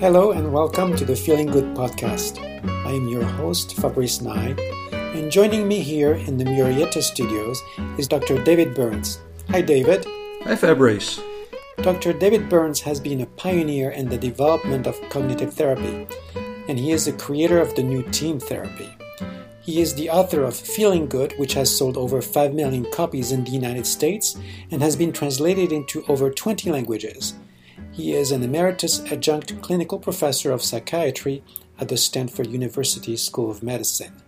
Hello and welcome to the Feeling Good podcast. I am your host, Fabrice Nye, and joining me here in the Murrieta studios is Dr. David Burns. Hi, David. Hi, Fabrice. Dr. David Burns has been a pioneer in the development of cognitive therapy, and he is the creator of the new team therapy. He is the author of Feeling Good, which has sold over 5 million copies in the United States and has been translated into over 20 languages. He is an emeritus adjunct clinical professor of psychiatry at the Stanford University School of Medicine.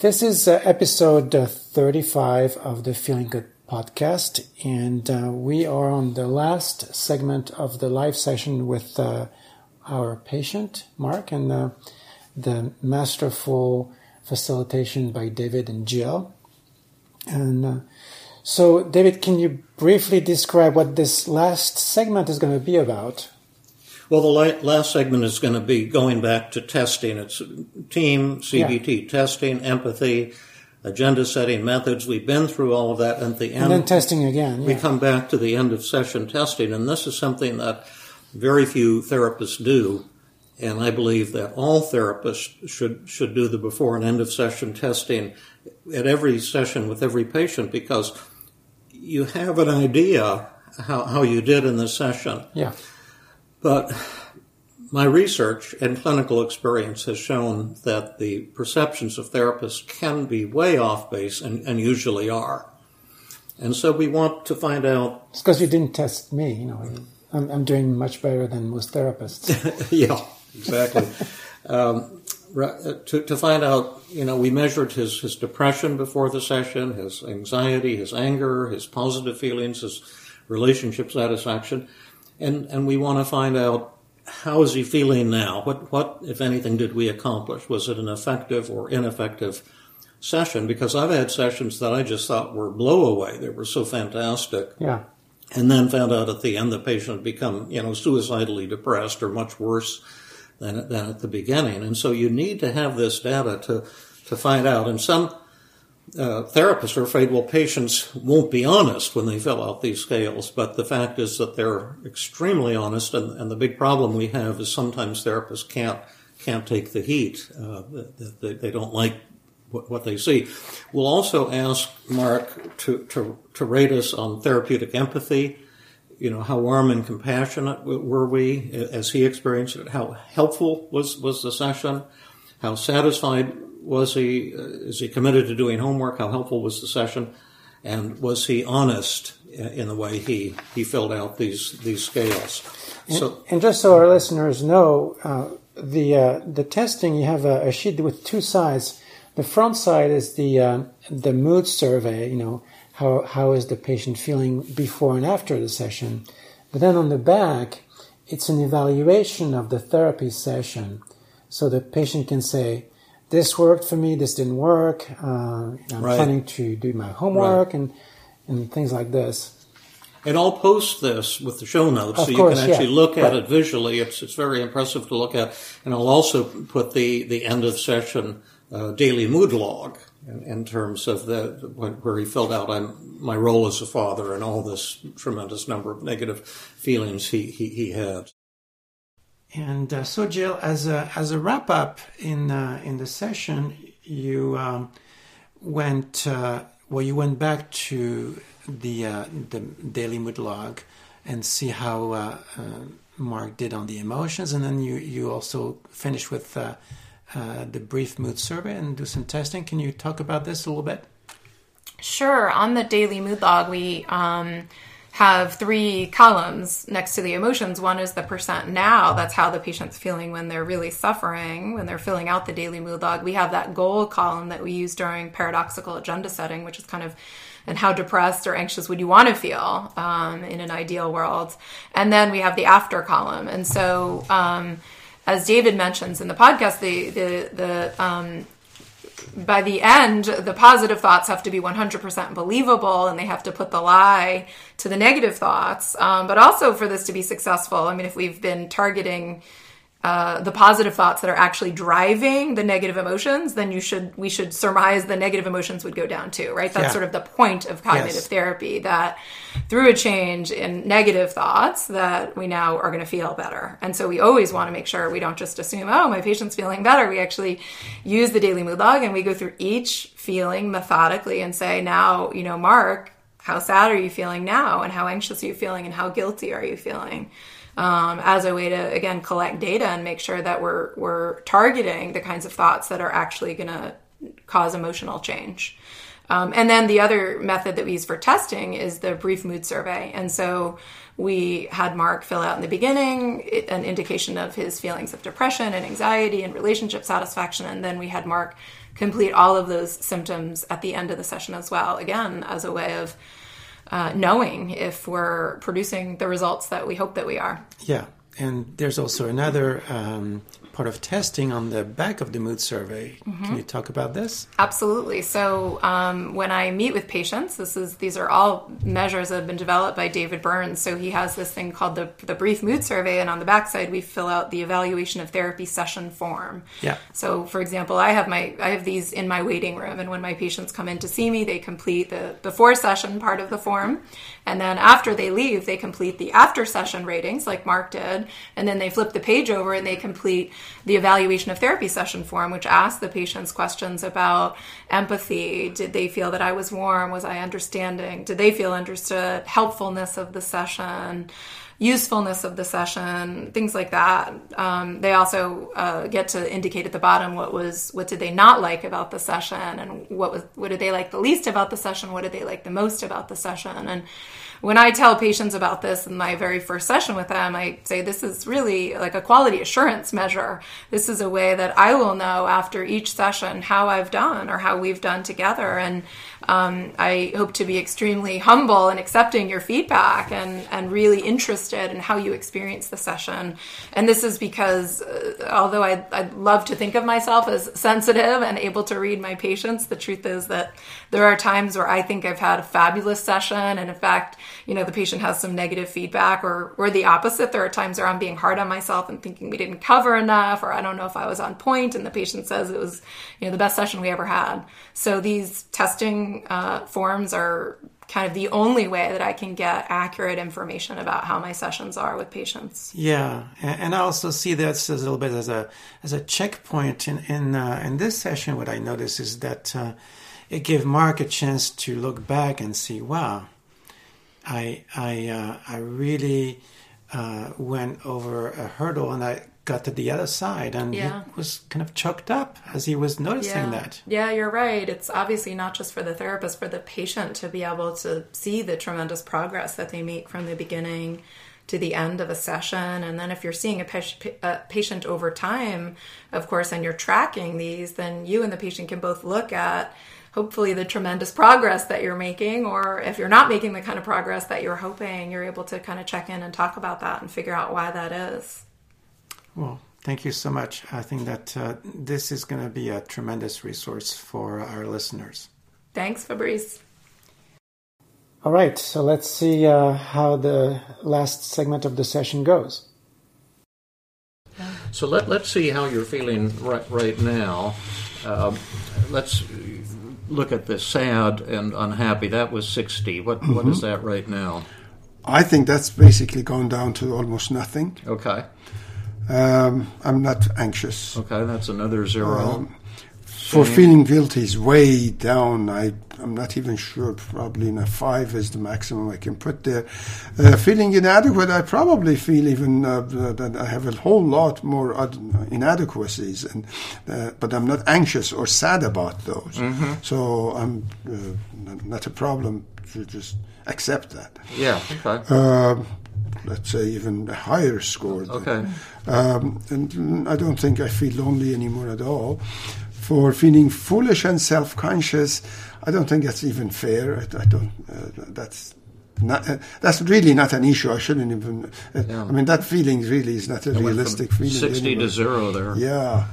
This is uh, episode uh, 35 of the Feeling Good podcast, and uh, we are on the last segment of the live session with uh, our patient, Mark, and the masterful facilitation by David and Jill. And uh, so, David, can you briefly describe what this last segment is going to be about? Well, the last segment is going to be going back to testing. It's team, CBT, yeah. testing, empathy, agenda setting methods. We've been through all of that. At the end, and then testing again. Yeah. We come back to the end of session testing, and this is something that very few therapists do. And I believe that all therapists should should do the before and end of session testing at every session with every patient because you have an idea how, how you did in the session. Yeah. But my research and clinical experience has shown that the perceptions of therapists can be way off base and, and usually are. And so we want to find out. It's because you didn't test me, you know. I'm, I'm doing much better than most therapists. yeah, exactly. um, to, to find out, you know, we measured his, his depression before the session, his anxiety, his anger, his positive feelings, his relationship satisfaction. And, and we want to find out how is he feeling now? What, what, if anything, did we accomplish? Was it an effective or ineffective session? Because I've had sessions that I just thought were blow away. They were so fantastic. Yeah. And then found out at the end the patient had become, you know, suicidally depressed or much worse than, than at the beginning. And so you need to have this data to, to find out. And some uh, therapists are afraid, well, patients won't be honest when they fill out these scales. But the fact is that they're extremely honest. And, and the big problem we have is sometimes therapists can't, can't take the heat. Uh, they, they don't like what, what they see. We'll also ask Mark to, to, to rate us on therapeutic empathy you know, how warm and compassionate were we as he experienced it? How helpful was, was the session? How satisfied was he? Uh, is he committed to doing homework? How helpful was the session? And was he honest in the way he, he filled out these, these scales? So, and, and just so our listeners know, uh, the, uh, the testing, you have a, a, sheet with two sides. The front side is the, uh, the mood survey, you know, how, how is the patient feeling before and after the session. But then on the back, it's an evaluation of the therapy session. So the patient can say, this worked for me, this didn't work, uh, I'm right. planning to do my homework right. and, and things like this. And I'll post this with the show notes of so course, you can actually yeah. look at right. it visually. It's, it's very impressive to look at. And I'll also put the, the end of session uh, daily mood log in, in terms of the where he filled out I'm, my role as a father and all this tremendous number of negative feelings he he, he had. And uh, so, Jill, as a as a wrap up in uh, in the session, you um, went uh, well. You went back to the uh, the daily mood log and see how uh, uh, Mark did on the emotions, and then you you also finished with uh, the brief mood survey and do some testing. Can you talk about this a little bit? Sure. On the daily mood log, we um, have three columns next to the emotions. One is the percent now. That's how the patient's feeling when they're really suffering, when they're filling out the daily mood log. We have that goal column that we use during paradoxical agenda setting, which is kind of and how depressed or anxious would you want to feel um, in an ideal world. And then we have the after column. And so, um, as David mentions in the podcast, the the the um, by the end, the positive thoughts have to be 100% believable and they have to put the lie to the negative thoughts. Um, but also, for this to be successful, I mean, if we've been targeting uh, the positive thoughts that are actually driving the negative emotions, then you should we should surmise the negative emotions would go down too, right? That's Yeah. sort of the point of cognitive Yes. therapy that through a change in negative thoughts that we now are going to feel better. And so we always want to make sure we don't just assume, oh, my patient's feeling better. We actually use the daily mood log and we go through each feeling methodically and say, now, you know, Mark, how sad are you feeling now? And how anxious are you feeling? And how guilty are you feeling? Um, as a way to again collect data and make sure that we're we're targeting the kinds of thoughts that are actually going to cause emotional change. Um, and then the other method that we use for testing is the brief mood survey. And so we had Mark fill out in the beginning an indication of his feelings of depression and anxiety and relationship satisfaction. And then we had Mark complete all of those symptoms at the end of the session as well, again, as a way of uh, knowing if we're producing the results that we hope that we are. Yeah, and there's also another um, part of testing on the back of the mood survey. Can you talk about this? Absolutely. So um, when I meet with patients, this is these are all measures that have been developed by David Burns. So he has this thing called the the brief mood survey, and on the backside we fill out the evaluation of therapy session form. Yeah. So for example, I have my I have these in my waiting room, and when my patients come in to see me, they complete the before session part of the form, and then after they leave, they complete the after session ratings like Mark did, and then they flip the page over and they complete the evaluation of therapy session form, which asks the patients questions about empathy. Did they feel that I was warm? Was I understanding? Did they feel understood? Helpfulness of the session usefulness of the session, things like that. Um, they also uh, get to indicate at the bottom what was what did they not like about the session, and what was what did they like the least about the session, what did they like the most about the session, and when I tell patients about this in my very first session with them, I say this is really like a quality assurance measure. This is a way that I will know after each session how I've done or how we've done together. And um, I hope to be extremely humble in accepting your feedback and, and really interested in how you experience the session. And this is because uh, although I, I'd love to think of myself as sensitive and able to read my patients, the truth is that there are times where I think I've had a fabulous session. And in fact, you know, the patient has some negative feedback or, or the opposite. There are times where I'm being hard on myself and thinking we didn't cover enough, or I don't know if I was on point, and the patient says it was, you know, the best session we ever had. So these testing uh, forms are kind of the only way that I can get accurate information about how my sessions are with patients. Yeah, and, I also see this as a little bit as a as a checkpoint in in uh, in this session. What I notice is that uh, it gave Mark a chance to look back and see, wow, I I uh, I really uh, went over a hurdle and I got to the other side, and Yeah. he was kind of choked up as he was noticing yeah. that. Yeah, you're right. It's obviously not just for the therapist, for the patient to be able to see the tremendous progress that they make from the beginning to the end of a session. And then if you're seeing a, pa- a patient over time, of course, and you're tracking these, then you and the patient can both look at hopefully the tremendous progress that you're making or if you're not making the kind of progress that you're hoping you're able to kind of check in and talk about that and figure out why that is Well, thank you so much. I think that uh, this is going to be a tremendous resource for our listeners. thanks fabrice All right, so let's see uh, how the last segment of the session goes. So let, let's see how you're feeling right, right now. Um, let's look at the sad and unhappy. That was 60. What, what is that right now? I think that's basically gone down to almost nothing. Okay. Um, I'm not anxious. Okay, that's another zero. For feeling guilty is way down. I, I'm not even sure. Probably in a five is the maximum I can put there. Uh, feeling inadequate, I probably feel even uh, that I have a whole lot more inadequacies, and uh, but I'm not anxious or sad about those. So I'm uh, not, not a problem to just accept that. yeah, okay. Let's say even a higher score. Okay. um, and mm, I don't think I feel lonely anymore at all. For feeling foolish and self-conscious, I don't think that's even fair. I, I don't. Uh, that's not. Uh, that's really not an issue. I shouldn't even. Uh, Yeah. I mean, that feeling really is not a from realistic feeling. 60 anymore. to zero there. Yeah.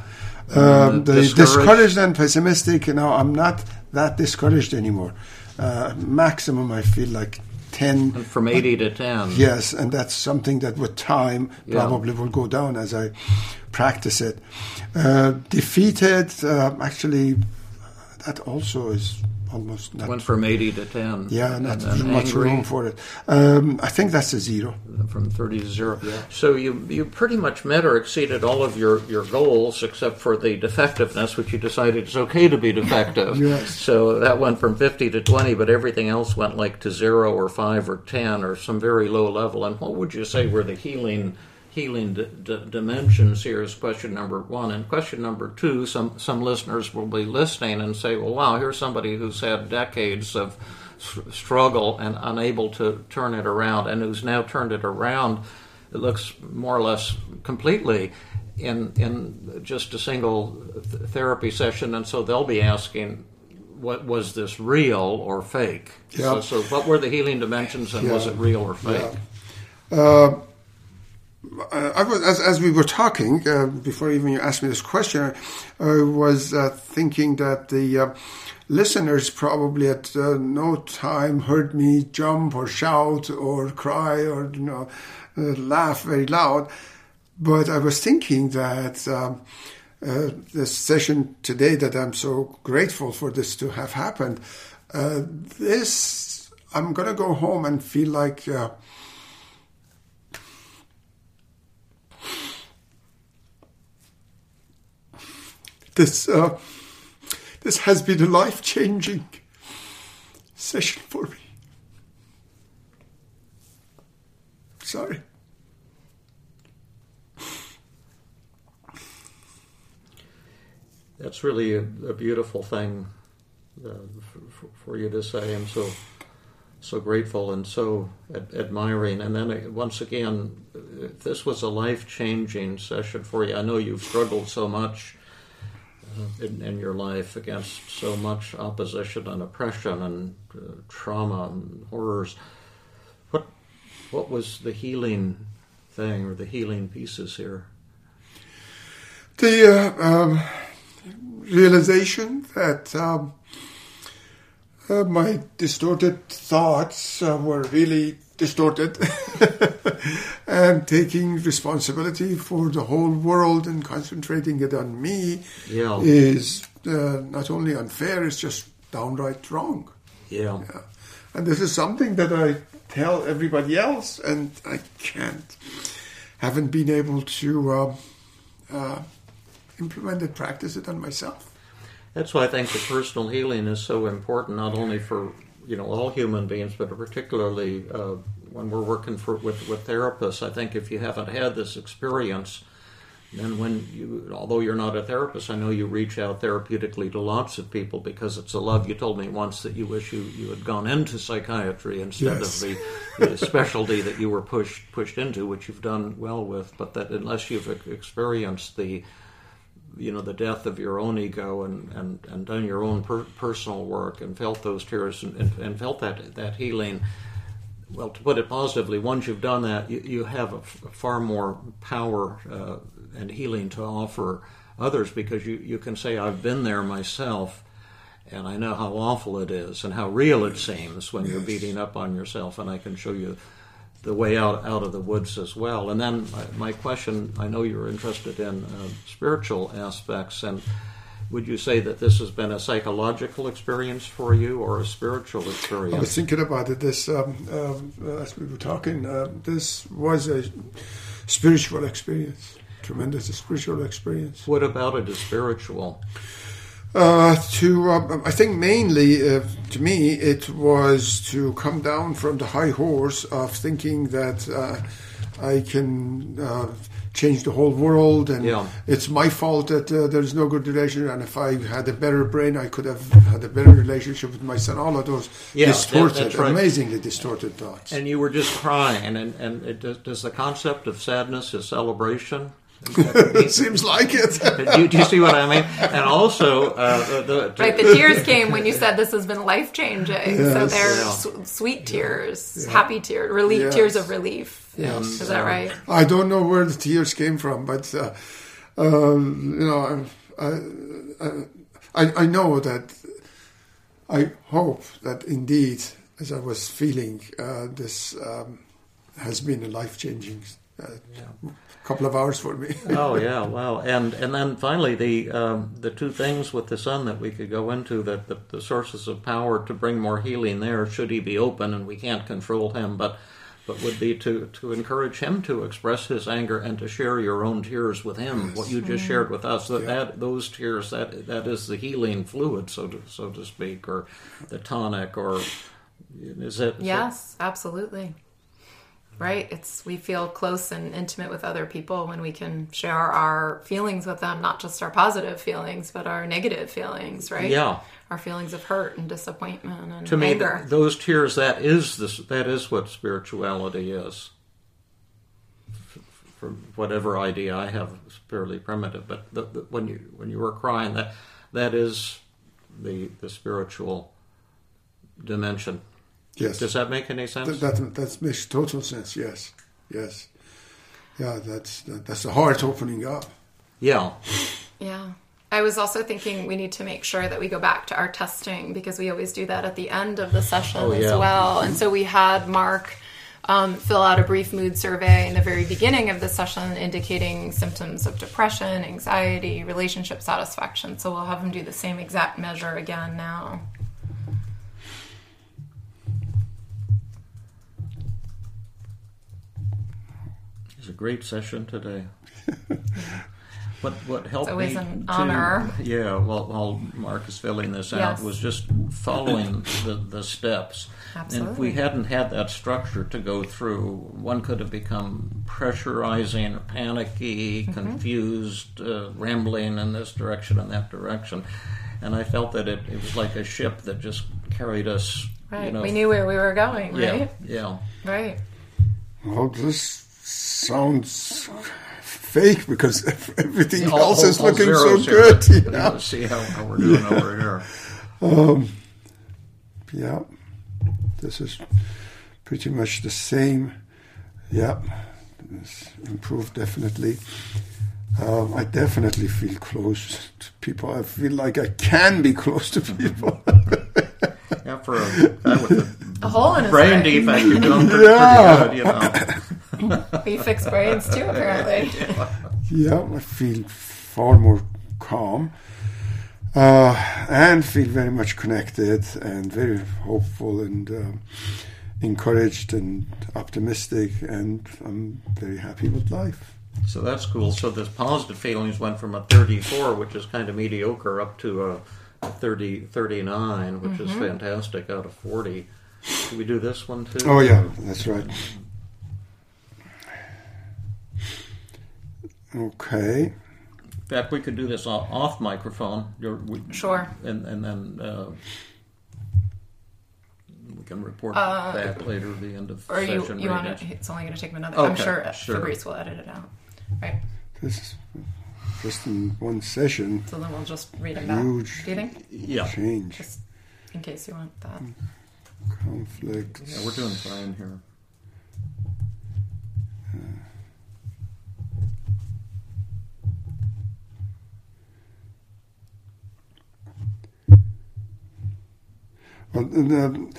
Um, the discouraged? discouraged. and pessimistic, you know, I'm not that discouraged anymore. Uh, maximum, I feel like 10. And from 80 to 10. Yes, and that's something that with time Yeah. probably will go down as I practice it. Uh, defeated, uh, actually, that also is almost not. Went from 80 to 10. yeah, not And much angry room for it. Um, I think that's a zero. from 30 to 0. Yeah. So you you pretty much met or exceeded all of your, your goals except for the defectiveness, which you decided it's okay to be defective. Yes. So that went from 50 to 20, but everything else went like to 0 or 5 or 10 or some very low level. And what would you say were the healing healing d- d- dimensions here is question number one. And question number two, some, some listeners will be listening and say, well, wow, here's somebody who's had decades of s- struggle and unable to turn it around and who's now turned it around. It looks more or less completely in, in just a single th- therapy session. And so they'll be asking, what was this real or fake? Yeah. So, so what were the healing dimensions and was it real or fake? Uh, I was, as, as we were talking uh, before even you asked me this question, I was uh, thinking that the uh, listeners probably at uh, no time heard me jump or shout or cry or you know uh, laugh very loud, but I was thinking that. Um, uh, this session today, that I'm so grateful for this to have happened. Uh, this, I'm gonna go home and feel like this uh, this has been a life changing session for me. Sorry. That's really a, a beautiful thing uh, for, for you to say. I'm so so grateful and so ad- admiring. And then uh, once again, if this was a life changing session for you, I know you've struggled so much uh, in, in your life against so much opposition and oppression and uh, trauma and horrors. What what was the healing thing or the healing pieces here? The uh, um, realization that um, uh, my distorted thoughts uh, were really distorted and taking responsibility for the whole world and concentrating it on me Yeah. is uh, not only unfair, it's just downright wrong. Yeah. Yeah. And this is something that I tell everybody else, and I can't, haven't been able to uh, uh, implement it, practice it on myself. That's why I think the personal healing is so important, not only for you know all human beings, but particularly uh, when we're working for with with therapists. I think if you haven't had this experience, then when you, although you're not a therapist, I know you reach out therapeutically to lots of people because it's a love. You told me once that you wish you you had gone into psychiatry instead Yes. of the, the specialty that you were pushed pushed into, which you've done well with. But that unless you've experienced the you know the death of your own ego and and, and done your own per- personal work and felt those tears and, and, and felt that that healing well to put it positively once you've done that you, you have a, f- far more power uh, and healing to offer others because you, you can say i've been there myself and i know how awful it is and how real it seems when you're beating up on yourself and i can show you the way out out of the woods as well. And then my, my question: I know you're interested in uh, spiritual aspects, and would you say that this has been a psychological experience for you or a spiritual experience? I was thinking about it this um, um, as we were talking. Uh, this was a spiritual experience, tremendous spiritual experience. What about it is spiritual? Uh, to um, I think mainly uh, to me it was to come down from the high horse of thinking that uh, I can uh, change the whole world and Yeah. it's my fault that uh, there's no good relation and if I had a better brain I could have had a better relationship with my son. All of those Yeah, distorted, that's right. amazingly distorted thoughts. And you were just crying, and and it, does, does the concept of sadness is celebration? It seems like it. do, you, do you see what I mean? And also, uh, the, the, Right, the tears came when you said this has been life changing. So Yes. they're Yeah. su- sweet tears, happy tears, relief, Yes. tears of relief. Yes. Is that right? I don't know where the tears came from, but uh, uh, you know, I, I, I, I know that I hope that indeed as I was feeling, uh, this um, has been a life changing uh, couple of hours for me. oh yeah, wow. And and then finally the um, the two things with the son that we could go into that the, the sources of power to bring more healing there should he be open and we can't control him, but but would be to, to encourage him to express his anger and to share your own tears with him. What you just mm-hmm. shared with us, that, Yeah. that those tears, that that is the healing fluid, so to so to speak, or the tonic, or is it? is it- Yes, absolutely. Right. It's we feel close and intimate with other people when we can share our feelings with them, not just our positive feelings, but our negative feelings, right? Yeah. Our feelings of hurt and disappointment and to me, anger. th- those tears, that is this, that is what spirituality is. For whatever idea I have, is fairly primitive, but the, the, when you when you were crying, that that is the the spiritual dimension. Yes. Does that make any sense? That, that that makes total sense. Yes, yes, yeah. That's that, that's the heart opening up. yeah, Yeah. I was also thinking we need to make sure that we go back to our testing because we always do that at the end of the session Oh, as well. And so we had Mark um, fill out a brief mood survey in the very beginning of the session indicating symptoms of depression, anxiety, relationship satisfaction. So we'll have him do the same exact measure again now. It's a great session today. What what helped always me an to- honor. yeah, while while Mark is filling this out was just following the, the steps. And if we hadn't had that structure to go through, one could have become pressurizing, panicky, Mm-hmm. confused, uh, rambling in this direction and that direction. And I felt that it, it was like a ship that just carried us. Right. You know, we knew where we were going, Yeah, right? yeah. Right. Well, this sounds fake because everything All- else is all looking so zeros here. good. You know? Let's see how, how we're doing over here. Yeah, this is pretty much the same. Yeah, it's improved definitely. Um, I definitely feel close to people. I feel like I can be close to people. Yeah, for a guy with A hole in a brain brain. defect, you're doing pretty, Yeah. pretty good, you know. We fix brains too, apparently. yeah, I feel far more calm uh, and feel very much connected and very hopeful and um encouraged and optimistic. And I'm very happy with life. So that's cool. So this positive feelings went from a 34, which is kind of mediocre, up to a 30, 39, which is fantastic out of 40. Should we do this one too? Oh yeah, that's right. Okay. In fact, we could do this off, off microphone. You're, we, Sure. And, and then uh, we can report that later at the end of Uh, Or you, session you want readings. to, it's only going to take him another. I'm sure, sure. Fabrice will edit it out. Right. This is just in one session. So then we'll just read it back. Huge. Do you think? Yeah. Change, Just in case you want that. conflict. Yeah, we're doing fine here. Well, um,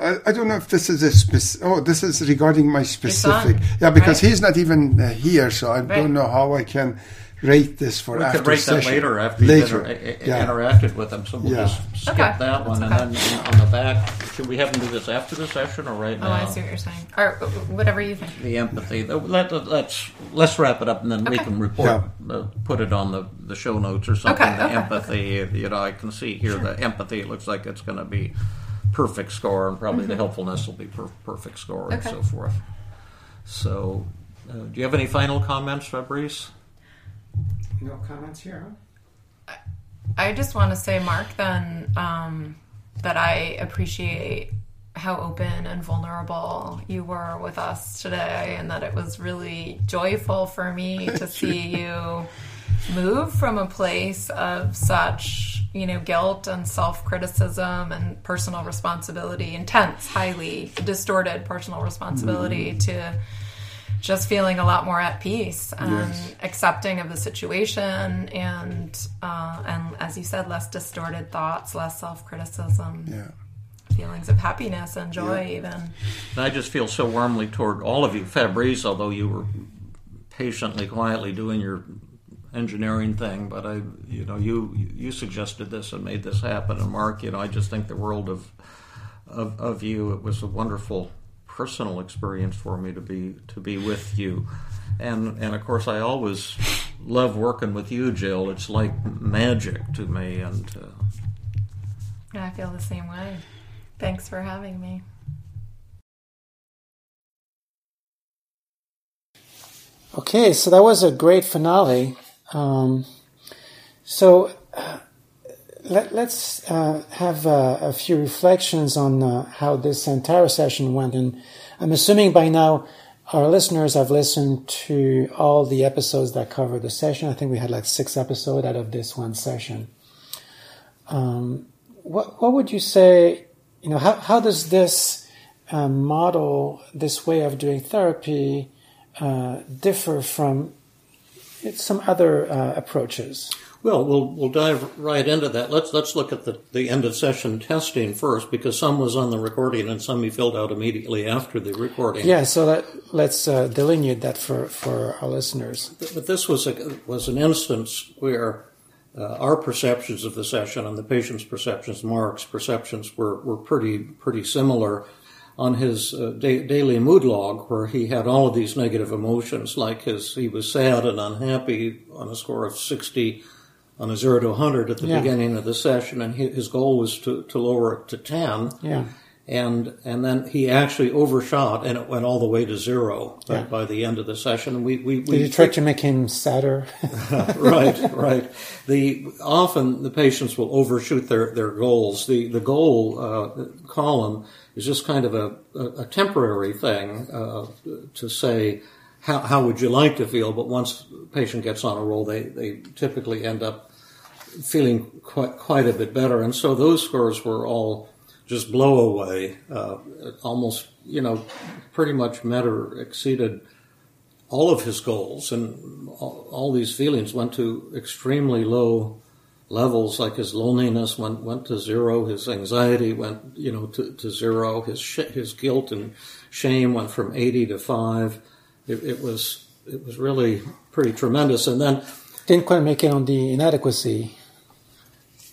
I, I don't know if this is a spec- Oh, this is regarding my specific. Yeah, because right? he's not even uh, here, so I Right. don't know how I can rate this for We after could rate that session. later after later. you've inter- yeah. interacted with them. So we'll Yeah. just skip Okay, that one. that's And then on the back, should we have them do this after the session or right Oh, now? I see what you're saying. Or whatever you think. The empathy. Let, let's let's wrap it up, and then we can report, uh, put it on the, the show notes or something. Okay, the okay, empathy. You know, I can see here the empathy. It looks like it's going to be perfect score, and probably the helpfulness will be per- perfect score, and Mm-hmm. So forth. So, uh, do you have any final comments, Fabrice? No comments here, huh? I just want to say, Mark, then um, that I appreciate how open and vulnerable you were with us today, and that it was really joyful for me to see you move from a place of such, you know, guilt and self criticism and personal responsibility, intense, highly distorted personal responsibility, to just feeling a lot more at peace and Yes. accepting of the situation and uh, and as you said less distorted thoughts less self-criticism Yeah. feelings of happiness and joy, yeah. even. And I just feel so warmly toward all of you, Fabrice, although you were patiently, quietly doing your engineering thing, but I, you know, you you suggested this and made this happen, and Mark, you know, I just think the world of of, of you. It was a wonderful personal experience for me to be to be with you, and and of course I always love working with you, Jill. It's like magic to me, and. Uh, I feel the same way. Thanks for having me. Okay, so that was a great finale. Um, so uh, let, us uh, have uh, a few reflections on uh, how this entire session went. And I'm assuming by now our listeners have listened to all the episodes that cover the session. I think we had like six episodes out of this one session. Um, what, what would you say, you know, how, how does this uh, model, this way of doing therapy, uh, differ from some other uh, approaches? Well, we'll we'll dive right into that. Let's let's look at the, the end of session testing first, because some was on the recording and some we filled out immediately after the recording. Yeah, so that, let's uh, delineate that for, for our listeners. But this was a, was an instance where uh, our perceptions of the session and the patient's perceptions, Mark's perceptions, were were pretty pretty similar on his uh, da- daily mood log, where he had all of these negative emotions, like his he was sad and unhappy on a score of sixty, on a zero to hundred at the yeah. beginning of the session, and his goal was to to lower it to ten. Yeah. And and then he actually overshot, and it went all the way to zero yeah. by, by the end of the session. We we, we did you try to make him sadder? right, right. The often the patients will overshoot their, their goals. The the goal uh, column is just kind of a, a, a temporary thing uh, to say how, how would you like to feel, but once the patient gets on a roll, they, they typically end up feeling quite, quite a bit better. And so those scores were all just blow away, uh, almost, you know, pretty much met or exceeded all of his goals. And all, all these feelings went to extremely low levels like his loneliness went went to zero his anxiety went you know to, to zero his sh- his guilt and shame went from 80 to 5 it, it, was it was really pretty tremendous and then didn't quite make it on the inadequacy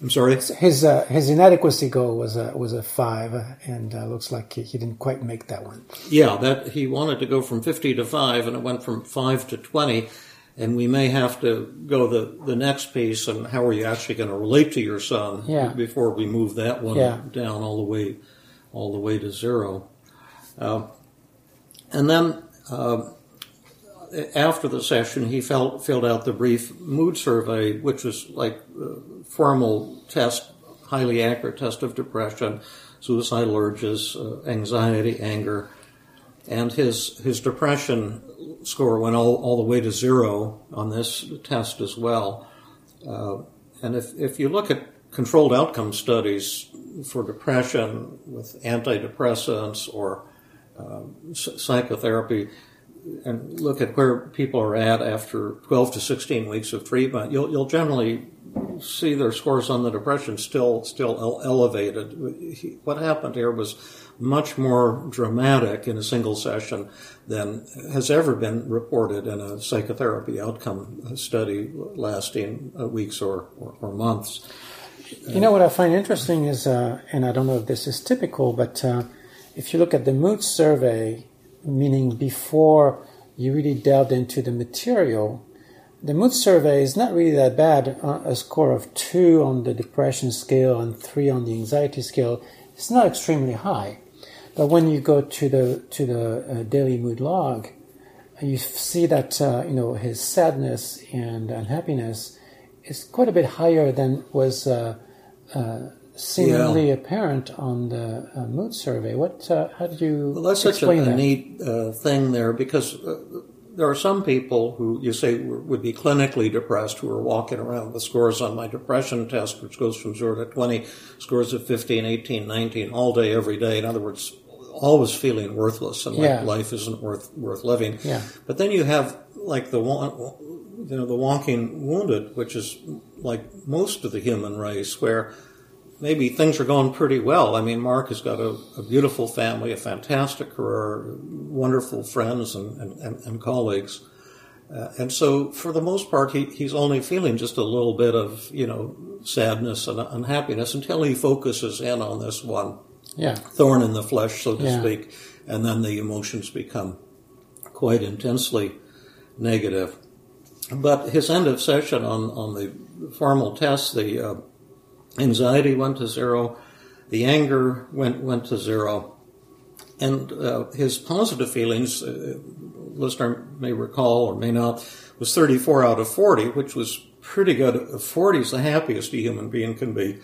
I'm sorry. His uh, his inadequacy goal was a was a five, and uh, looks like he, he, didn't quite make that one. Yeah, that he wanted to go from fifty to five, and it went from five to twenty and we may have to go the, the next piece and how are you actually going to relate to your son yeah. before we move that one yeah. down all the way all the way to zero. Uh, and then uh, after the session, he felt, filled out the brief mood survey, which was like a formal test, highly accurate test of depression, suicidal urges, uh, anxiety, anger, and his his depression score went all, all the way to zero on this test as well. Uh, and if, if you look at controlled outcome studies for depression with antidepressants or uh, psychotherapy, and look at where people are at after 12 to 16 weeks of treatment, you'll, you'll generally see their scores on the depression still still elevated. What happened here was much more dramatic in a single session than has ever been reported in a psychotherapy outcome study lasting uh, weeks or, or, or months. You know what I find interesting is, uh, and I don't know if this is typical, but uh, if you look at the mood survey, meaning before you really delved into the material, the mood survey is not really that bad. Uh, a score of two on the depression scale and three on the anxiety scale. It's not extremely high. But when you go to the to the uh, daily mood log, you see that uh, you know his sadness and unhappiness is quite a bit higher than was uh, uh seemingly yeah. apparent on the uh, mood survey. What? Uh, how did you well, that's such a, a that? neat thing there because there are some people who you say would be clinically depressed who are walking around with scores on my depression test, which goes from zero to 20, scores of 15, 18, 19, all day, every day. In other words, always feeling worthless and like yeah. life isn't worth worth living. Yeah. But then you have like the you know the walking wounded, which is like most of the human race, where maybe things are going pretty well. I mean, Mark has got a, a beautiful family, a fantastic career, wonderful friends and, and, and colleagues. Uh, and so, for the most part, he, he's only feeling just a little bit of, you know, sadness and unhappiness until he focuses in on this one yeah. thorn in the flesh, so to Yeah. speak, and then the emotions become quite intensely negative. But his end of session on, on the formal test, the uh, anxiety went to zero, the anger went went to zero, and uh, his positive feelings, uh, listener may recall or may not, was 34 out of 40, which was pretty good. 40 is the happiest a human being can be.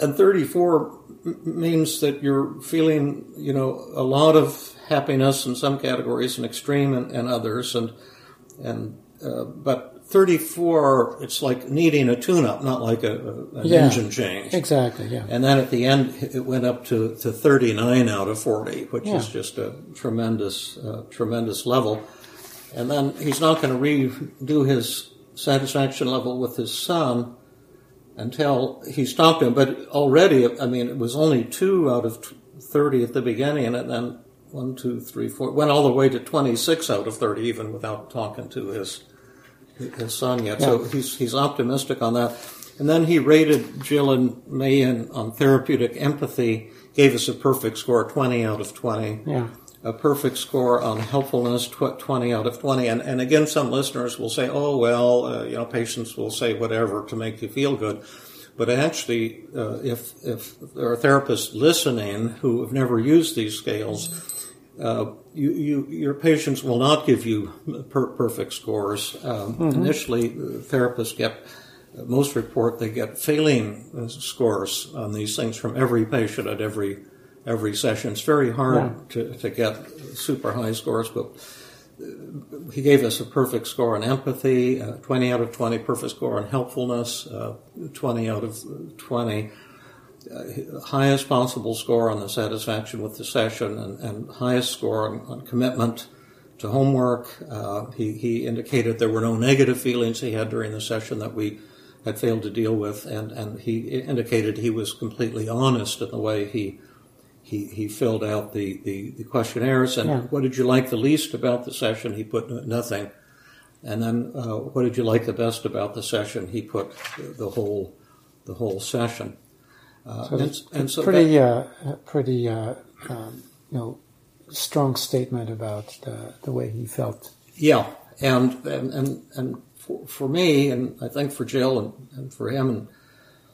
And 34 m- means that you're feeling, you know, a lot of happiness in some categories and extreme in, in others. And, and, uh, but 34, it's like needing a tune-up, not like a, a, an Yeah. engine change. Exactly. Yeah. And then at the end, it went up to, to 39 out of 40, which is just a tremendous, uh, tremendous level. And then he's not going to redo his satisfaction level with his son until he to him. But already, I mean, it was only two out of 30 at the beginning, and then one, two, three, four, went all the way to 26 out of 30, even without talking to his his son yet. So he's he's optimistic on that. And then he rated Jill and May in, on therapeutic empathy, gave us a perfect score, 20 out of 20 Yeah. a perfect score on helpfulness, 20 out of 20. And, and again, some listeners will say, oh, well, uh, you know, patients will say whatever to make you feel good. But actually, uh, if, if there are therapists listening who have never used these scales, uh, you, you, your patients will not give you per- perfect scores. Um, Initially, uh, therapists get most report they get failing uh, scores on these things from every patient at every every session. It's very hard to, to get super high scores, but uh, he gave us a perfect score on empathy, uh, 20 out of 20, perfect score on helpfulness, uh, 20 out of 20. Uh, highest possible score on the satisfaction with the session and, and highest score on, on commitment to homework. Uh, he, he indicated there were no negative feelings he had during the session that we had failed to deal with, and, and he indicated he was completely honest in the way he he, he filled out the, the, the questionnaires. And Yeah. what did you like the least about the session? He put nothing. And then uh, what did you like the best about the session? He put the whole the whole session. Uh, So and, it's and so pretty, that- uh, pretty, uh, um, you know, strong statement about the, the way he felt. Yeah, and and and, and for, for me, and I think for Jill and, and for him, and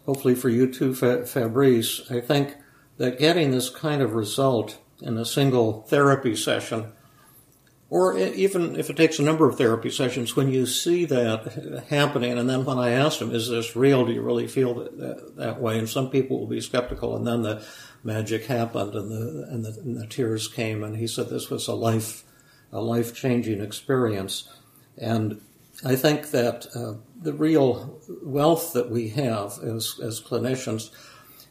hopefully for you too, Fabrice, I think that getting this kind of result in a single therapy session, or even if it takes a number of therapy sessions, when you see that happening, and then when I asked him, "Is this real? Do you really feel that, that, that way?" and some people will be skeptical, and then the magic happened, and the and the, and the tears came, and he said this was a life a life changing experience. And I think that uh, the real wealth that we have as, as clinicians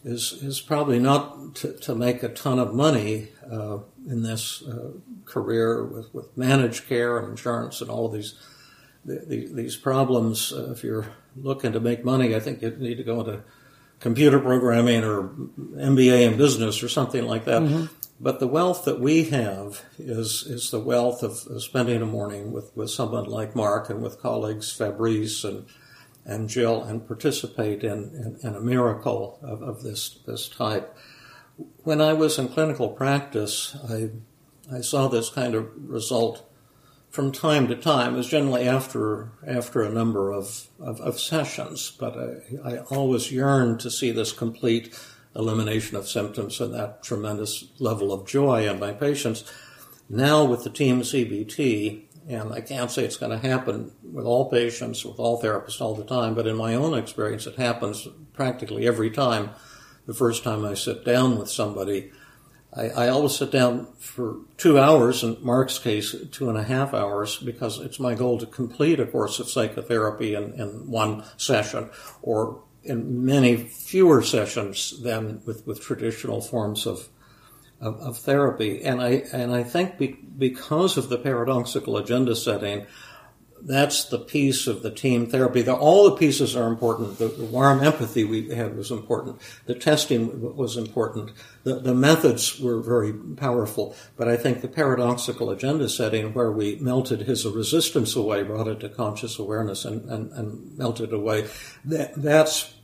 is, is probably not to, to make a ton of money uh, in this uh, career with, with managed care and insurance and all of these the, these problems. Uh, if you're looking to make money, I think you need to go into computer programming or MBA in business or something like that. But the wealth that we have is is the wealth of, of spending a morning with, with someone like Mark and with colleagues Fabrice and and Jill and participate in, in, in a miracle of, of this this type. When I was in clinical practice, I I saw this kind of result from time to time. It was generally after after a number of, of, of sessions, but I, I always yearned to see this complete elimination of symptoms and that tremendous level of joy in my patients. Now with the team CBT, and I can't say it's going to happen with all patients, with all therapists all the time, but in my own experience, it happens practically every time. The first time I sit down with somebody, I, I always sit down for two hours, in Mark's case, two and a half hours, because it's my goal to complete a course of psychotherapy in, in one session or in many fewer sessions than with, with traditional forms of, of, of therapy. And I, and I think be, because of the paradoxical agenda setting, that's the piece of the team therapy. The, all the pieces are important. The, the, warm empathy we had was important. The testing was important. The, the methods were very powerful. But I think the paradoxical agenda setting, where we melted his resistance away, brought it to conscious awareness, and, and, and melted away, that, that's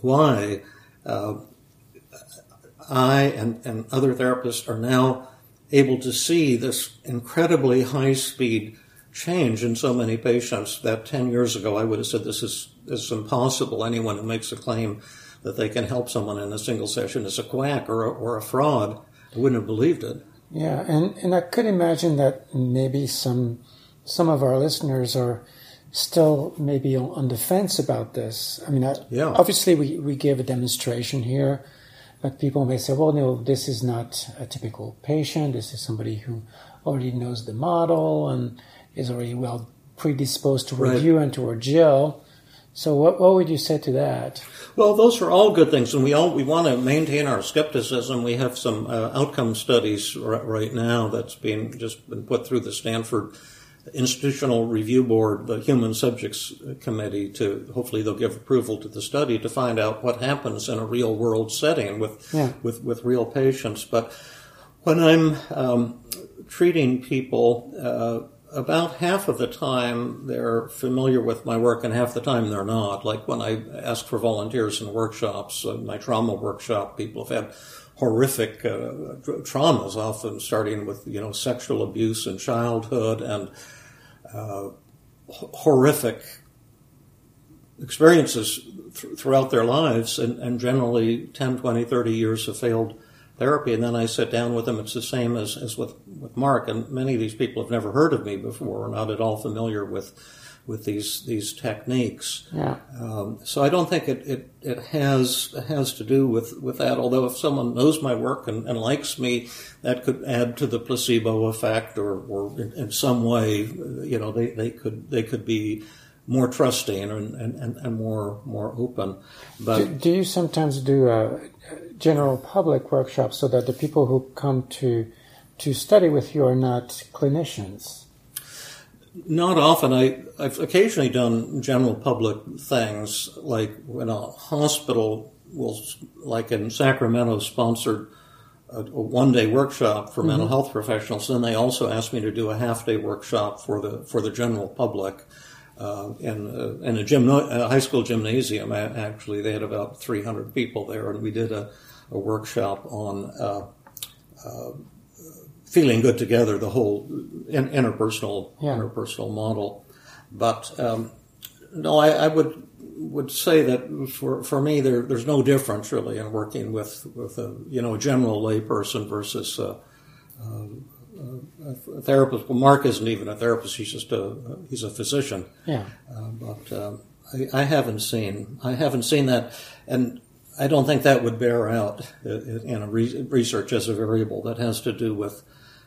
why uh, I and, and other therapists are now able to see this incredibly high speed change in so many patients that 10 years ago I would have said this is, this is impossible. Anyone who makes a claim that they can help someone in a single session is a quack or a, or a fraud. I wouldn't have believed it. Yeah, and, and I could imagine that maybe some some of our listeners are still maybe on, on the fence about this. I mean, I, yeah. obviously we, we gave a demonstration here, but people may say, well, no, this is not a typical patient. This is somebody who already knows the model and is already well predisposed toward right. you and toward Jill. So what, what would you say to that? Well, those are all good things, and we all we want to maintain our skepticism. We have some uh, outcome studies r- right now that's being just been put through the Stanford Institutional Review Board, the Human Subjects Committee, to hopefully they'll give approval to the study to find out what happens in a real world setting with yeah. with with real patients. But when I'm um, treating people. Uh, about half of the time they're familiar with my work and half the time they're not. Like when I ask for volunteers in workshops, uh, my trauma workshop, people have had horrific uh, traumas, often starting with, you know, sexual abuse in childhood and uh, horrific experiences th- throughout their lives and, and generally 10, 20, 30 years of failed therapy, and then I sit down with them. It's the same as, as with, with Mark, and many of these people have never heard of me before, or not at all familiar with with these these techniques. Yeah. Um, so I don't think it, it, it has has to do with, with that. Although if someone knows my work and, and likes me, that could add to the placebo effect, or, or in, in some way, you know, they, they could they could be more trusting and, and, and more more open. But do, do you sometimes do a general public workshop so that the people who come to to study with you are not clinicians? Not often. I, I've occasionally done general public things, like when a hospital will, like in Sacramento, sponsored a, a one day workshop for mm-hmm. mental health professionals. Then they also asked me to do a half day workshop for the for the general public uh, in, uh, in a, gymno- a high school gymnasium. Actually, they had about 300 people there, and we did a, a workshop on uh, uh, feeling good together, the whole in, interpersonal yeah. interpersonal model. But um, no, I, I, would would say that for for me, there, there's no difference really in working with with a you know a general layperson versus. A, a therapist. Well, Mark isn't even a therapist; he's just a he's a physician. Yeah. Uh, but um, I, I, haven't seen I haven't seen that, and I don't think that would bear out in a re- research as a variable that has to do with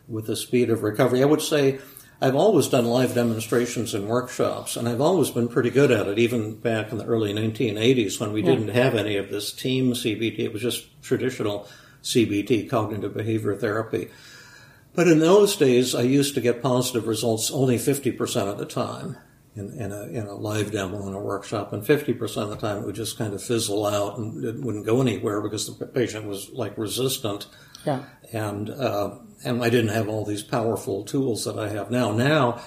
with the speed of recovery. I would say. I've always done live demonstrations and workshops, and I've always been pretty good at it, even back in the early 1980s when we yeah. didn't have any of this team CBT. It was just traditional CBT, cognitive behavior therapy. But in those days, I used to get positive results only 50% of the time in, in, a, in a live demo in a workshop, and 50% of the time it would just kind of fizzle out and it wouldn't go anywhere because the patient was like resistant. Yeah. And, uh, and I didn't have all these powerful tools that I have now. Now,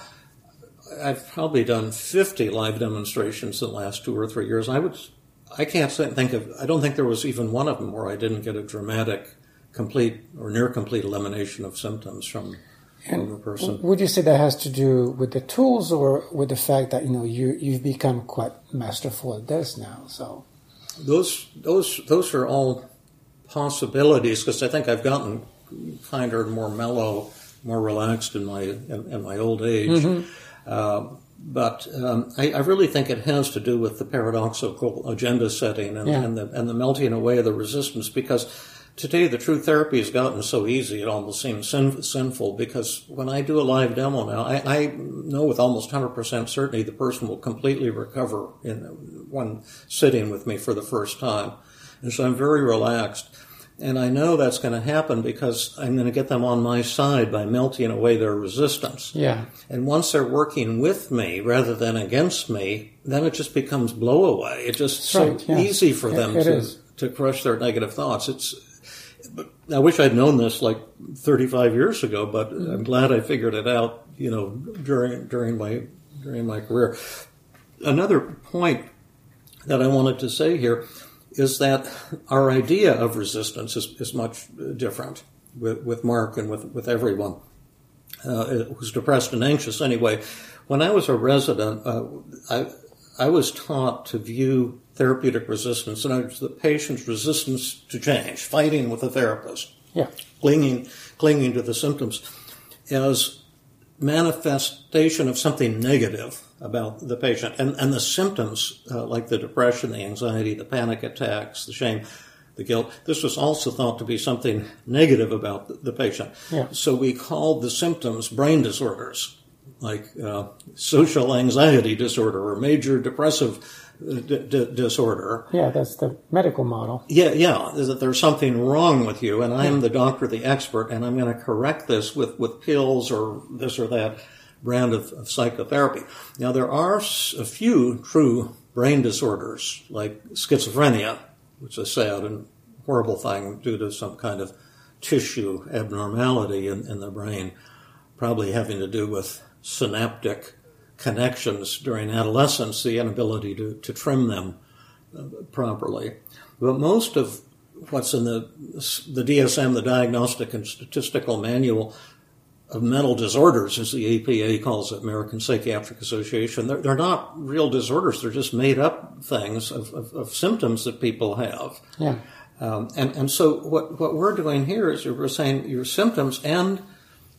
I've probably done 50 live demonstrations in the last two or three years. I would, I can't think of, I don't think there was even one of them where I didn't get a dramatic complete or near complete elimination of symptoms from, from a person. Would you say that has to do with the tools or with the fact that you know you you've become quite masterful at this now? So those those those are all possibilities because I think I've gotten kinder and more mellow, more relaxed in my in, in my old age. Mm-hmm. Uh, but um, I, I, really think it has to do with the paradoxical agenda setting and, yeah. and, the and the melting away of the resistance because Today, the true therapy has gotten so easy, it almost seems sin- sinful because when I do a live demo now, I, I, know with almost 100% certainty the person will completely recover in one sitting with me for the first time. And so I'm very relaxed. And I know that's going to happen because I'm going to get them on my side by melting away their resistance. Yeah. And once they're working with me rather than against me, then it just becomes blow away. It's just so Right, yes. easy for It- them it to, is. to crush their negative thoughts. It's, I wish I'd known this like 35 years ago, but I'm glad I figured it out, you know, during, during my, during my career. Another point that I wanted to say here is that our idea of resistance is, is much different with, with Mark and with, with everyone uh, who's depressed and anxious anyway. When I was a resident, uh, I, I was taught to view therapeutic resistance, and it's the patient's resistance to change, fighting with the therapist, Yeah. clinging, clinging to the symptoms, as manifestation of something negative about the patient. And, and the symptoms, uh, like the depression, the anxiety, the panic attacks, the shame, the guilt, this was also thought to be something negative about the, the patient. Yeah. So we called the symptoms brain disorders, like uh, social anxiety disorder or major depressive uh, d- d- disorder. Yeah, that's the medical model. Yeah, yeah, is that there's something wrong with you, and I'm the doctor, the expert, and I'm going to correct this with, with pills or this or that brand of, of psychotherapy. Now, there are a few true brain disorders, like schizophrenia, which is a sad and horrible thing due to some kind of tissue abnormality in, in the brain, probably having to do with synaptic connections during adolescence, the inability to, to trim them uh, properly. But most of what's in the the DSM, the Diagnostic and Statistical Manual of Mental Disorders, as the APA calls it, American Psychiatric Association, they're, they're not real disorders. They're just made up things of, of, of symptoms that people have. Yeah. Um, and, and so what, what we're doing here is we're saying your symptoms and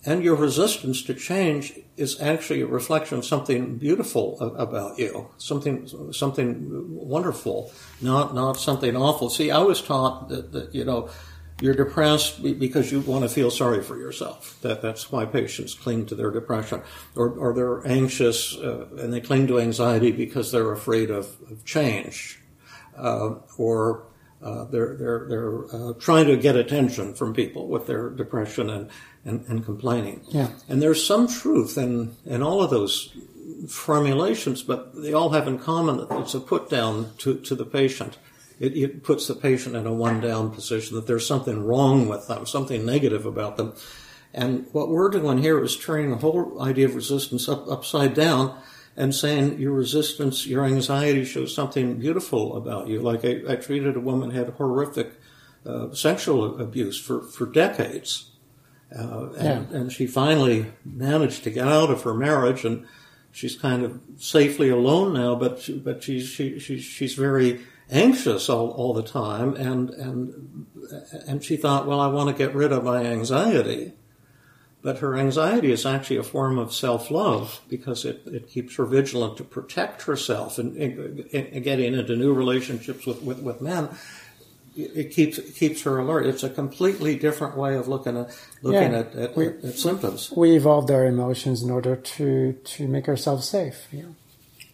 and your resistance to change is actually a reflection of something beautiful a- about you, something something wonderful, not not something awful. See, I was taught that, that you know you're depressed because you want to feel sorry for yourself. That that's why patients cling to their depression, or or they're anxious uh, and they cling to anxiety because they're afraid of, of change, uh, or uh, they're they're they're uh, trying to get attention from people with their depression and, and, and complaining. Yeah. And there's some truth in in all of those formulations, but they all have in common that it's a put down to, to the patient. It, it puts the patient in a one down position that there's something wrong with them, something negative about them. And what we're doing here is turning the whole idea of resistance up, upside down and saying your resistance, your anxiety shows something beautiful about you. Like I, I treated a woman who had horrific uh, sexual abuse for, for decades. Uh, and, and she finally managed to get out of her marriage and she's kind of safely alone now, but, she, but she's, she, she, she's very anxious all, all the time. And, and, and she thought, well, I want to get rid of my anxiety. But her anxiety is actually a form of self-love because it, it keeps her vigilant to protect herself and, and, and getting into new relationships with, with, with men. It keeps it keeps her alert. It's a completely different way of looking at looking Yeah. at, at, We- at symptoms. We evolved our emotions in order to to make ourselves safe. Yeah.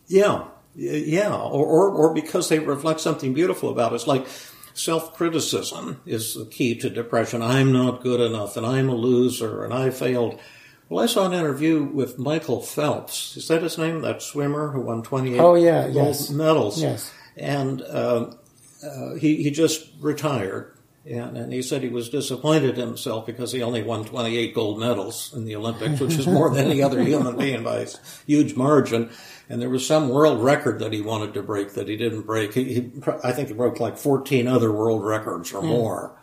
Yeah, yeah, or, or or because they reflect something beautiful about us, like self-criticism is the key to depression. I'm not good enough, and I'm a loser, and I failed. Well, I saw an interview with Michael Phelps. Is that his name? That swimmer who won 28 Oh, yeah, gold yes. medals. Yes. And uh, uh, he he just retired. And, and he said he was disappointed in himself because he only won 28 gold medals in the Olympics, which is more than any other human being by a huge margin. And there was some world record that he wanted to break that he didn't break. He, he I think he broke like 14 other world records or more.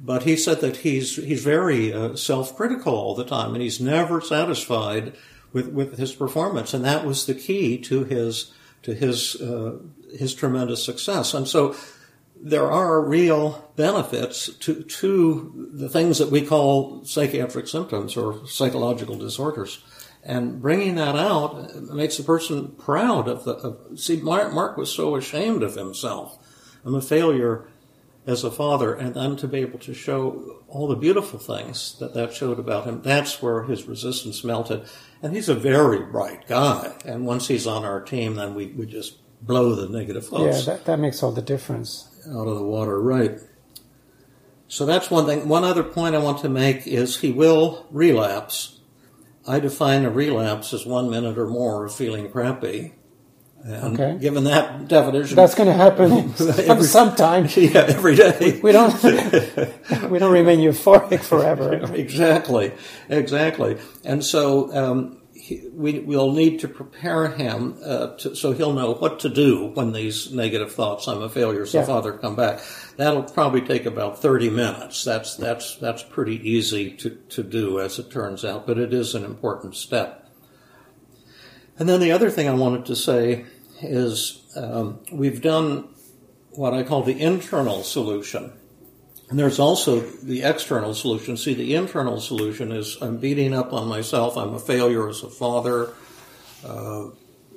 But he said that he's he's very uh, self-critical all the time, and he's never satisfied with, with his performance, and that was the key to his to his uh, his tremendous success. And so there are real benefits to to the things that we call psychiatric symptoms or psychological disorders. And bringing that out makes a person proud of the. Of, see, Mark, Mark was so ashamed of himself. I'm a failure as a father, and then to be able to show all the beautiful things that that showed about him. That's where his resistance melted. And he's a very bright guy. And once he's on our team, then we, we just blow the negative Yeah, that, that makes all the difference. Out of the water, right? So that's one thing. One other point I want to make is he will relapse. I define a relapse as one minute or more of feeling crappy. And Okay. given that definition, That's going to happen Every- sometime. yeah, every day. We don't we don't remain euphoric forever. exactly, exactly. And so um, he, we will need to prepare him uh, to, so he'll know what to do when these negative thoughts, "I'm a failure," so Yeah. father, come back. That'll probably take about thirty minutes. That's that's that's pretty easy to to do, as it turns out, but it is an important step. And then the other thing I wanted to say is um, we've done what I call the internal solution. And there's also the external solution. See, the internal solution is I'm beating up on myself. I'm a failure as a father. Uh,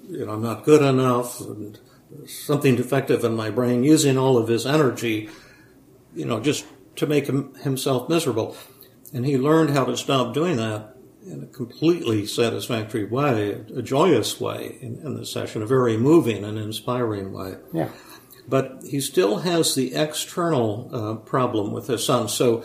you know, I'm not good enough. And something defective in my brain. Using all of his energy, you know, just to make him, himself miserable. And he learned how to stop doing that in a completely satisfactory way, a joyous way in, in the session, a very moving and inspiring way Yeah. But he still has the external uh, problem with his son. So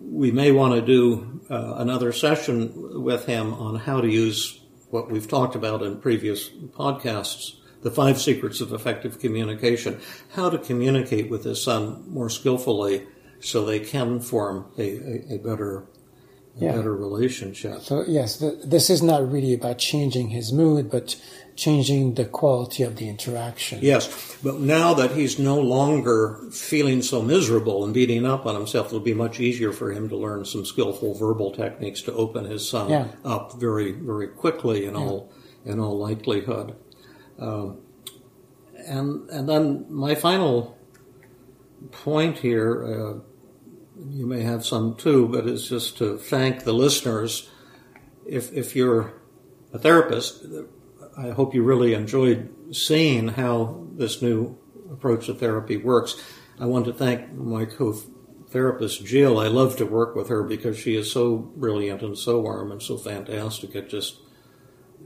we may want to do uh, another session with him on how to use what we've talked about in previous podcasts the five secrets of effective communication, how to communicate with his son more skillfully so they can form a, a, a better. A Yeah. better relationship. So yes, th this is not really about changing his mood, but changing the quality of the interaction. Yes, but now that he's no longer feeling so miserable and beating up on himself, it'll be much easier for him to learn some skillful verbal techniques to open his son Yeah. up very, very quickly in all in all likelihood. Um, and and then my final point here, uh, you may have some too, but it's just to thank the listeners. If if you're a therapist, I hope you really enjoyed seeing how this new approach to therapy works. I want to thank my co-therapist Jill. I love to work with her because she is so brilliant and so warm and so fantastic. It just,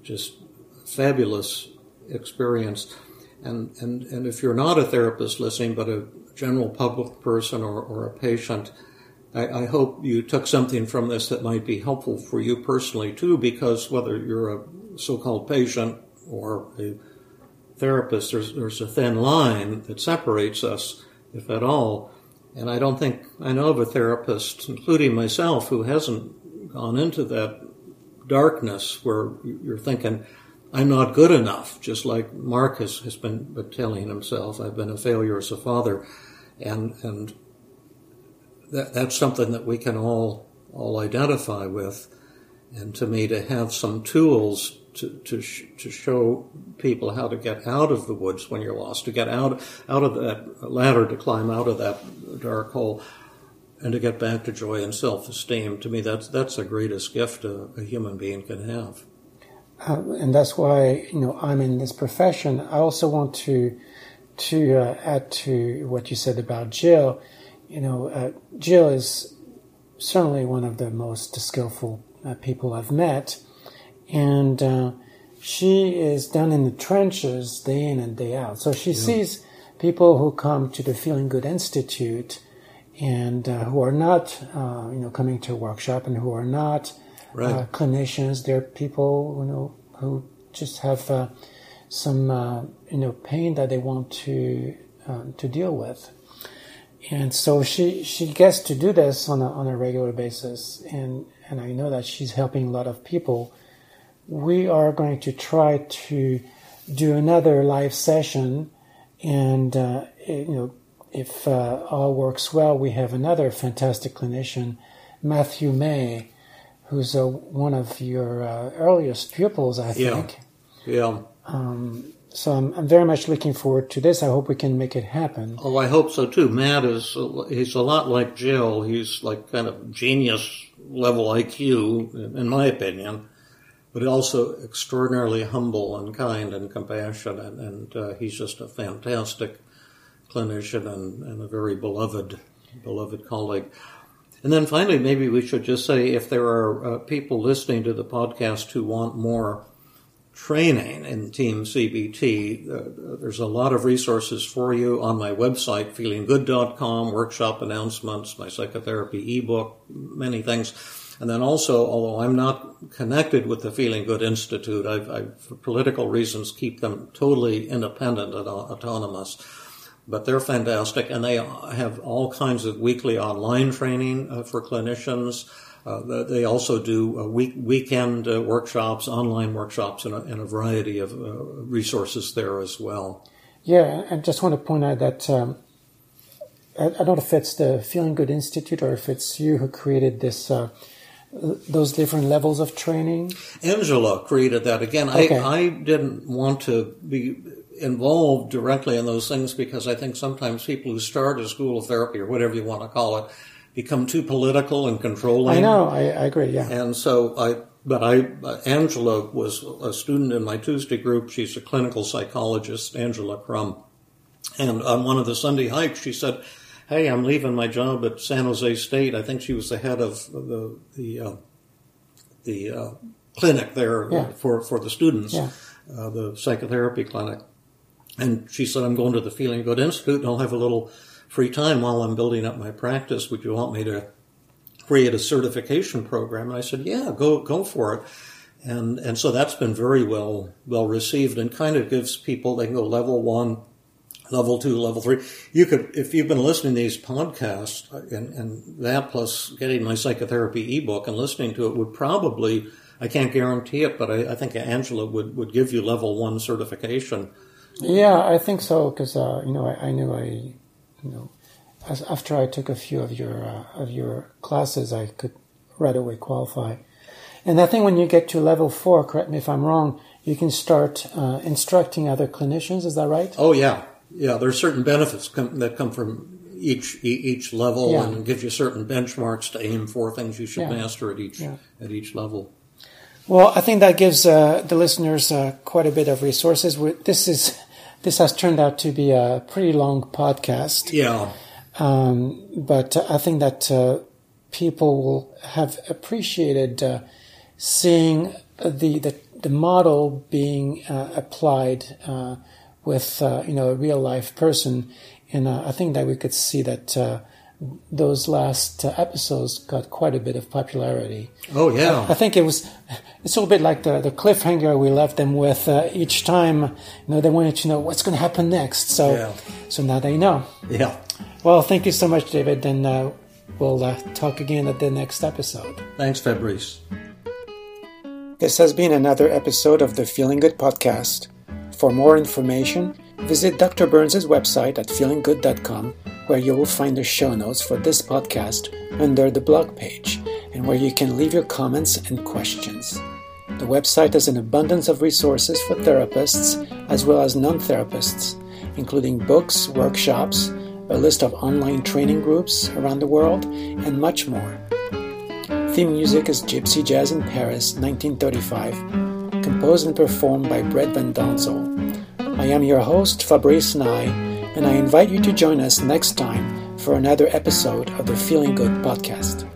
just fabulous experience. And and and if you're not a therapist listening, but a general public person or, or a patient, I, I hope you took something from this that might be helpful for you personally too. Because whether you're a so-called patient or a therapist, there's there's a thin line that separates us, if at all. And I don't think I know of a therapist, including myself, who hasn't gone into that darkness where you're thinking, I'm not good enough, just like Marcus has, been telling himself, I've been a failure as a father. And, and that, that's something that we can all, all identify with. And to me, to have some tools to, to, sh- to show people how to get out of the woods when you're lost, to get out, out of that ladder, to climb out of that dark hole, and to get back to joy and self-esteem. To me, that's, that's the greatest gift a, a human being can have. Uh, and that's why you know I'm in this profession. I also want to to uh, add to what you said about Jill. You know, uh, Jill is certainly one of the most skillful uh, people I've met, and uh, she is down in the trenches day in and day out. So she sees people who come to the Feeling Good Institute and uh, who are not, uh, you know, coming to a workshop and who are not Right. uh, clinicians. They're people, you know, who just have uh, some, uh, you know, pain that they want to to deal with. And so she she gets to do this on a on a regular basis, and and I know that she's helping a lot of people. We are going to try to do another live session, and uh, you know, if uh, all works well, we have another fantastic clinician, Matthew May, who's uh, one of your uh, earliest pupils, I Yeah. think. Yeah. So I'm, I'm very much looking forward to this. I hope we can make it happen. Oh, I hope so too. Matt is he's a lot like Jill. He's like kind of genius level IQ, in my opinion, but also extraordinarily humble and kind and compassionate. And uh, he's just a fantastic clinician and, and a very beloved beloved colleague. And then finally, maybe we should just say if there are uh, people listening to the podcast who want more training in Team CBT, uh, there's a lot of resources for you on my website, feelinggood.com, workshop announcements, my psychotherapy ebook, many things. And then also, although I'm not connected with the Feeling Good Institute, I've, I've for political reasons, keep them totally independent and autonomous. But they're fantastic, and they have all kinds of weekly online training uh, for clinicians. Uh, they also do uh, week, weekend uh, workshops, online workshops, and a, and a variety of uh, resources there as well. Yeah, I just want to point out that um, I, I, don't know if it's the Feeling Good Institute or if it's you who created this uh, those different levels of training? Angela created that. Again, okay. I, I didn't want to be involved directly in those things because I think sometimes people who start a school of therapy or whatever you want to call it become too political and controlling. I know, I, I agree, yeah. And so I, but I, uh, Angela was a student in my Tuesday group. She's a clinical psychologist, Angela Krumm. And on one of the Sunday hikes, she said, hey, I'm leaving my job at San Jose State. I think she was the head of the the uh, the uh, clinic there yeah. for for the students, yeah. uh, the psychotherapy clinic. And she said, I'm going to the Feeling Good Institute, and I'll have a little free time while I'm building up my practice. Would you want me to create a certification program? And I said, Yeah, go go for it. And and so that's been very well well received, and kind of gives people they can go level one level two, level three. You could, if you've been listening to these podcasts and, and that plus getting my psychotherapy ebook and listening to it would probably, I can't guarantee it, but I, I think Angela would, would give you level one certification. Yeah, I think so because uh, you know I, I, knew I, you know, as, after I took a few of your uh, of your classes, I could right away qualify. And I think when you get to level four, correct me if I'm wrong, you can start uh, instructing other clinicians. Is that right? Oh yeah, yeah, there are certain benefits come, that come from each each level, yeah. and gives you certain benchmarks to aim for, things you should yeah. master at each yeah. at each level. Well, I think that gives uh, the listeners uh, quite a bit of resources. This is this has turned out to be a pretty long podcast. Yeah, um, but I think that uh, people will have appreciated uh, seeing the, the the model being uh, applied uh, with uh, you know a real life person, and uh, I think that we could see that uh, those last uh, episodes got quite a bit of popularity. Oh yeah, I, I, think it was it's a little bit like the the cliffhanger we left them with uh, each time. You know they wanted to know what's going to happen next, so yeah. so now they know. Yeah. Well, thank you so much, David, and uh, we'll talk again at the next episode. Thanks, Fabrice. This has been another episode of the Feeling Good podcast. For more information, visit Dr. Burns' website at feelinggood.com, where you will find the show notes for this podcast under the blog page, and where you can leave your comments and questions. The website has an abundance of resources for therapists as well as non therapists, including books, workshops, a list of online training groups around the world, and much more. Theme music is Gypsy Jazz in Paris, 1935 composed and performed by Brett Van Donsel. I am your host, Fabrice Nye, and I invite you to join us next time for another episode of the Feeling Good podcast.